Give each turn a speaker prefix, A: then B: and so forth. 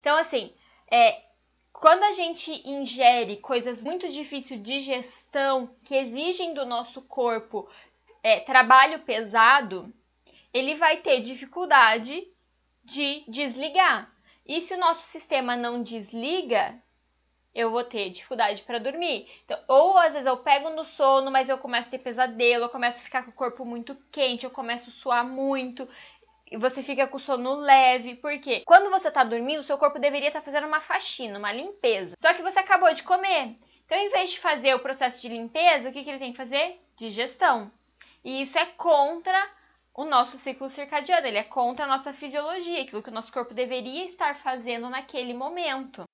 A: Então, assim, é, quando a gente ingere coisas muito difíceis de gestão, que exigem do nosso corpo é, trabalho pesado, ele vai ter dificuldade de desligar. E se o nosso sistema não desliga, eu vou ter dificuldade para dormir. Então, ou às vezes eu pego no sono, mas eu começo a ter pesadelo, eu começo a ficar com o corpo muito quente, eu começo a suar muito. E você fica com sono leve, porque quando você tá dormindo, seu corpo deveria estar tá fazendo uma faxina, uma limpeza. Só que você acabou de comer. Então, em vez de fazer o processo de limpeza, o que, que ele tem que fazer? Digestão. E isso é contra o nosso ciclo circadiano, ele é contra a nossa fisiologia, aquilo que o nosso corpo deveria estar fazendo naquele momento.